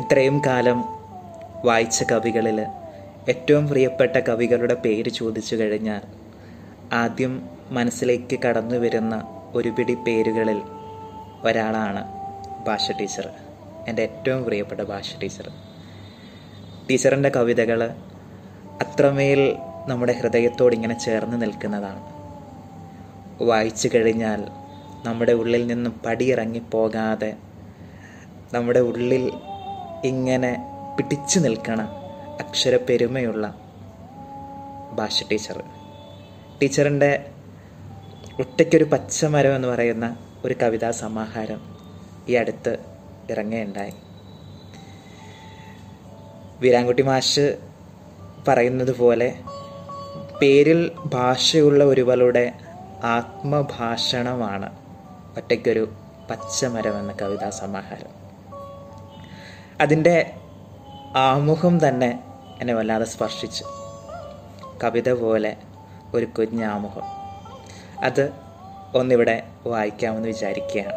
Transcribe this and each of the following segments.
ഇത്രയും കാലം വായിച്ച കവികളിൽ ഏറ്റവും പ്രിയപ്പെട്ട കവികളുടെ പേര് ചോദിച്ചു കഴിഞ്ഞാൽ ആദ്യം മനസ്സിലേക്ക് കടന്നു വരുന്ന ഒരു പിടി പേരുകളിൽ ഒരാളാണ് ഭാഷ ടീച്ചർ എന്റെ ഏറ്റവും പ്രിയപ്പെട്ട ഭാഷ ടീച്ചർ. ടീച്ചറിന്റെ കവിതകൾ അത്രമേൽ നമ്മുടെ ഹൃദയത്തോട് ഇങ്ങനെ ചേർന്ന് നിൽക്കുന്നതാണ്. വായിച്ചു കഴിഞ്ഞാൽ നമ്മുടെ ഉള്ളിൽ നിന്നും പടിയിറങ്ങിപ്പോകാതെ നമ്മുടെ ഉള്ളിൽ ഇങ്ങനെ പിടിച്ചു നിൽക്കണ അക്ഷരപ്പെരുമയുള്ള ഭാഷ ടീച്ചർ. ടീച്ചറിന്റെ ഒറ്റയ്ക്കൊരു പച്ചമരം എന്ന് പറയുന്ന ഒരു കവിതാ സമാഹാരം ഈ അടുത്ത് ഇറങ്ങുകയുണ്ടായി വീരാൻകുട്ടി മാഷ് പറയുന്നത് പോലെ പേരിൽ ഭാഷയുള്ള ഒരുവളുടെ ആത്മഭാഷണമാണ് ഒറ്റയ്ക്കൊരു പച്ചമരം എന്ന കവിതാ സമാഹാരം. അതിന്റെ ആമുഖം തന്നെ എന്നെ വല്ലാതെ സ്പർശിച്ചു. കവിത പോലെ ഒരു കുഞ്ഞാമുഖം അത് ഒന്നിവിടെ വായിക്കാമെന്ന് വിചാരിക്കുകയാണ്.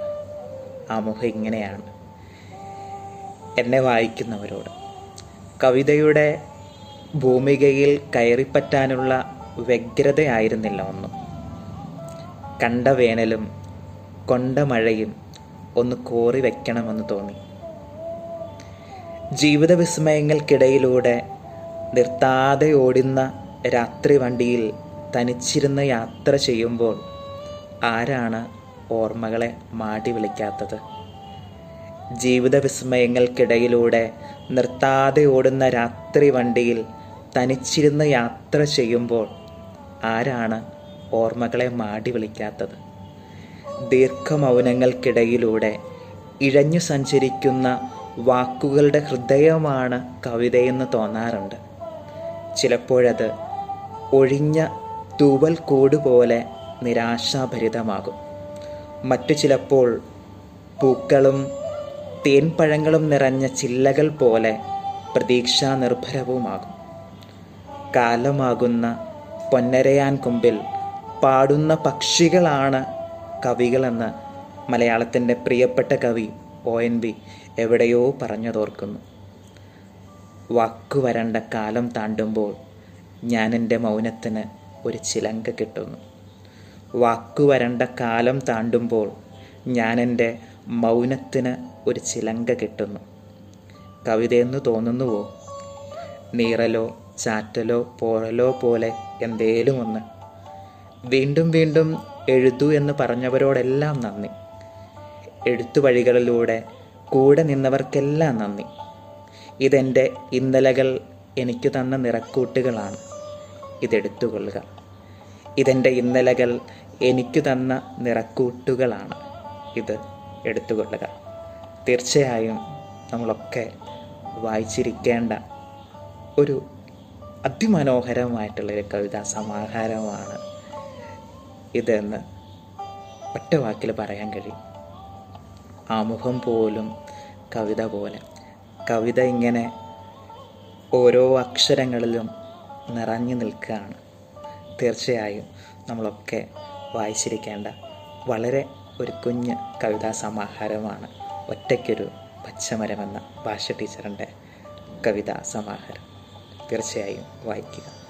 ആമുഖം ഇങ്ങനെയാണ്. എന്നെ വായിക്കുന്നവരോട്. കവിതയുടെ ഭൂമികയിൽ കയറിപ്പറ്റാനുള്ള വ്യഗ്രതയായിരുന്നില്ല ഒന്നും. കണ്ട വേനലും കൊണ്ട മഴയും ഒന്ന് കോറി വെക്കണമെന്ന് തോന്നി. ജീവിത വിസ്മയങ്ങൾക്കിടയിലൂടെ നിർത്താതെ ഓടുന്ന രാത്രി വണ്ടിയിൽ തനിച്ചിരുന്ന് യാത്ര ചെയ്യുമ്പോൾ ആരാണ് ഓർമ്മകളെ മാടി വിളിക്കാത്തത്? ജീവിത വിസ്മയങ്ങൾക്കിടയിലൂടെ നിർത്താതെ ഓടുന്ന രാത്രി വണ്ടിയിൽ തനിച്ചിരുന്ന് യാത്ര ചെയ്യുമ്പോൾ ആരാണ് ഓർമ്മകളെ മാടി വിളിക്കാത്തത്? ദീർഘമൗനങ്ങൾക്കിടയിലൂടെ ഇഴഞ്ഞു സഞ്ചരിക്കുന്ന വാക്കുകളുടെ ഹൃദയമാണ് കവിതയെന്ന് തോന്നാറുണ്ട്. ചിലപ്പോഴത് ഒഴിഞ്ഞ തൂവൽ കൂട് പോലെ നിരാശാഭരിതമാകും. മറ്റു ചിലപ്പോൾ പൂക്കളും തേൻപഴങ്ങളും നിറഞ്ഞ ചില്ലകൾ പോലെ പ്രതീക്ഷാ നിർഭരവുമാകും കാലമാകുന്ന പൊന്നരയാൻ കുമ്പിൽ പാടുന്ന പക്ഷികളാണ് കവികളെന്ന് മലയാളത്തിന്റെ പ്രിയപ്പെട്ട കവി ഒ എൻ ബി എവിടെയോ പറഞ്ഞതോർക്കുന്നു. വാക്കു വരണ്ട കാലം താണ്ടുമ്പോൾ ഞാൻ എന്റെ മൗനത്തിന് ഒരു ചിലങ്ക കിട്ടുന്നു. വാക്കു വരണ്ട കാലം താണ്ടുമ്പോൾ ഞാൻ എന്റെ മൗനത്തിന് ഒരു ചിലങ്ക കിട്ടുന്നു. കവിതയെന്ന് തോന്നുന്നുവോ? നീറലോ ചാറ്റലോ പോഴലോ പോലെ എന്തേലും ഒന്ന് വീണ്ടും വീണ്ടും എഴുതു എന്ന് പറഞ്ഞവരോടെല്ലാം നന്ദി. എഴുത്തു വഴികളിലൂടെ കൂടെ നിന്നവർക്കെല്ലാം നന്ദി. ഇതെന്റെ ഇന്നലകൾ എനിക്ക് തന്ന നിറക്കൂട്ടുകളാണ്. ഇതെടുത്തുകൊള്ളുക. ഇതെന്റെ ഇന്നലകൾ എനിക്ക് തന്ന നിറക്കൂട്ടുകളാണ്. ഇത് എടുത്തുകൊള്ളുക. തീർച്ചയായും നമ്മളൊക്കെ വായിച്ചിരിക്കേണ്ട ഒരു അതിമനോഹരമായിട്ടുള്ളൊരു കവിതാ സമാഹാരമാണ് ഇതെന്ന് ഒറ്റ വാക്കിൽ പറയാൻ കഴിയും. ആമുഖം പോലും കവിത പോലെ. കവിത ഇങ്ങനെ ഓരോ അക്ഷരങ്ങളിലും നിറഞ്ഞു നിൽക്കുകയാണ്. തീർച്ചയായും നമ്മളൊക്കെ വായിച്ചിരിക്കേണ്ട വളരെ ഒരു കുഞ്ഞ് കവിതാ സമാഹാരമാണ്. ഒറ്റയ്ക്കൊരു പച്ചമരമെന്ന ഭാഷ ടീച്ചറിന്റെ കവിതാ സമാഹാരം. തീർച്ചയായും വായിക്കുക.